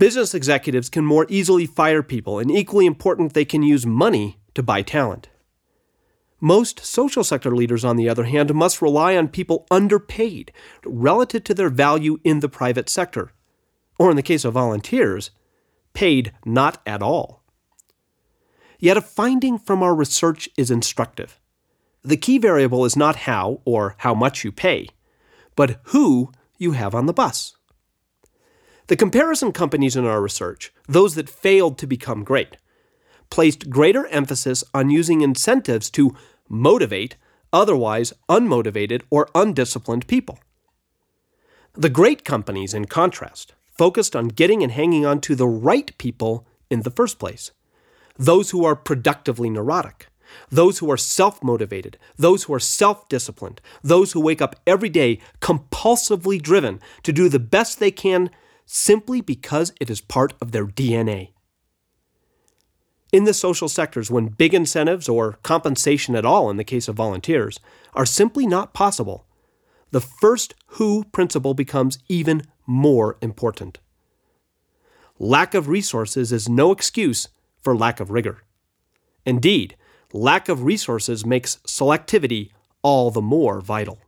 Business executives can more easily fire people, and equally important, they can use money to buy talent. Most social sector leaders, on the other hand, must rely on people underpaid relative to their value in the private sector, or in the case of volunteers, paid not at all. Yet a finding from our research is instructive. The key variable is not how or how much you pay, but who you have on the bus. The comparison companies in our research, those that failed to become great, placed greater emphasis on using incentives to motivate otherwise unmotivated or undisciplined people. The great companies, in contrast, focused on getting and hanging on to the right people in the first place those who are productively neurotic, those who are self motivated, those who are self disciplined, those who wake up every day compulsively driven to do the best they can simply because it is part of their DNA. In the social sectors, when big incentives or compensation at all in the case of volunteers are simply not possible, the first who principle becomes even more important. Lack of resources is no excuse for lack of rigor. Indeed, lack of resources makes selectivity all the more vital.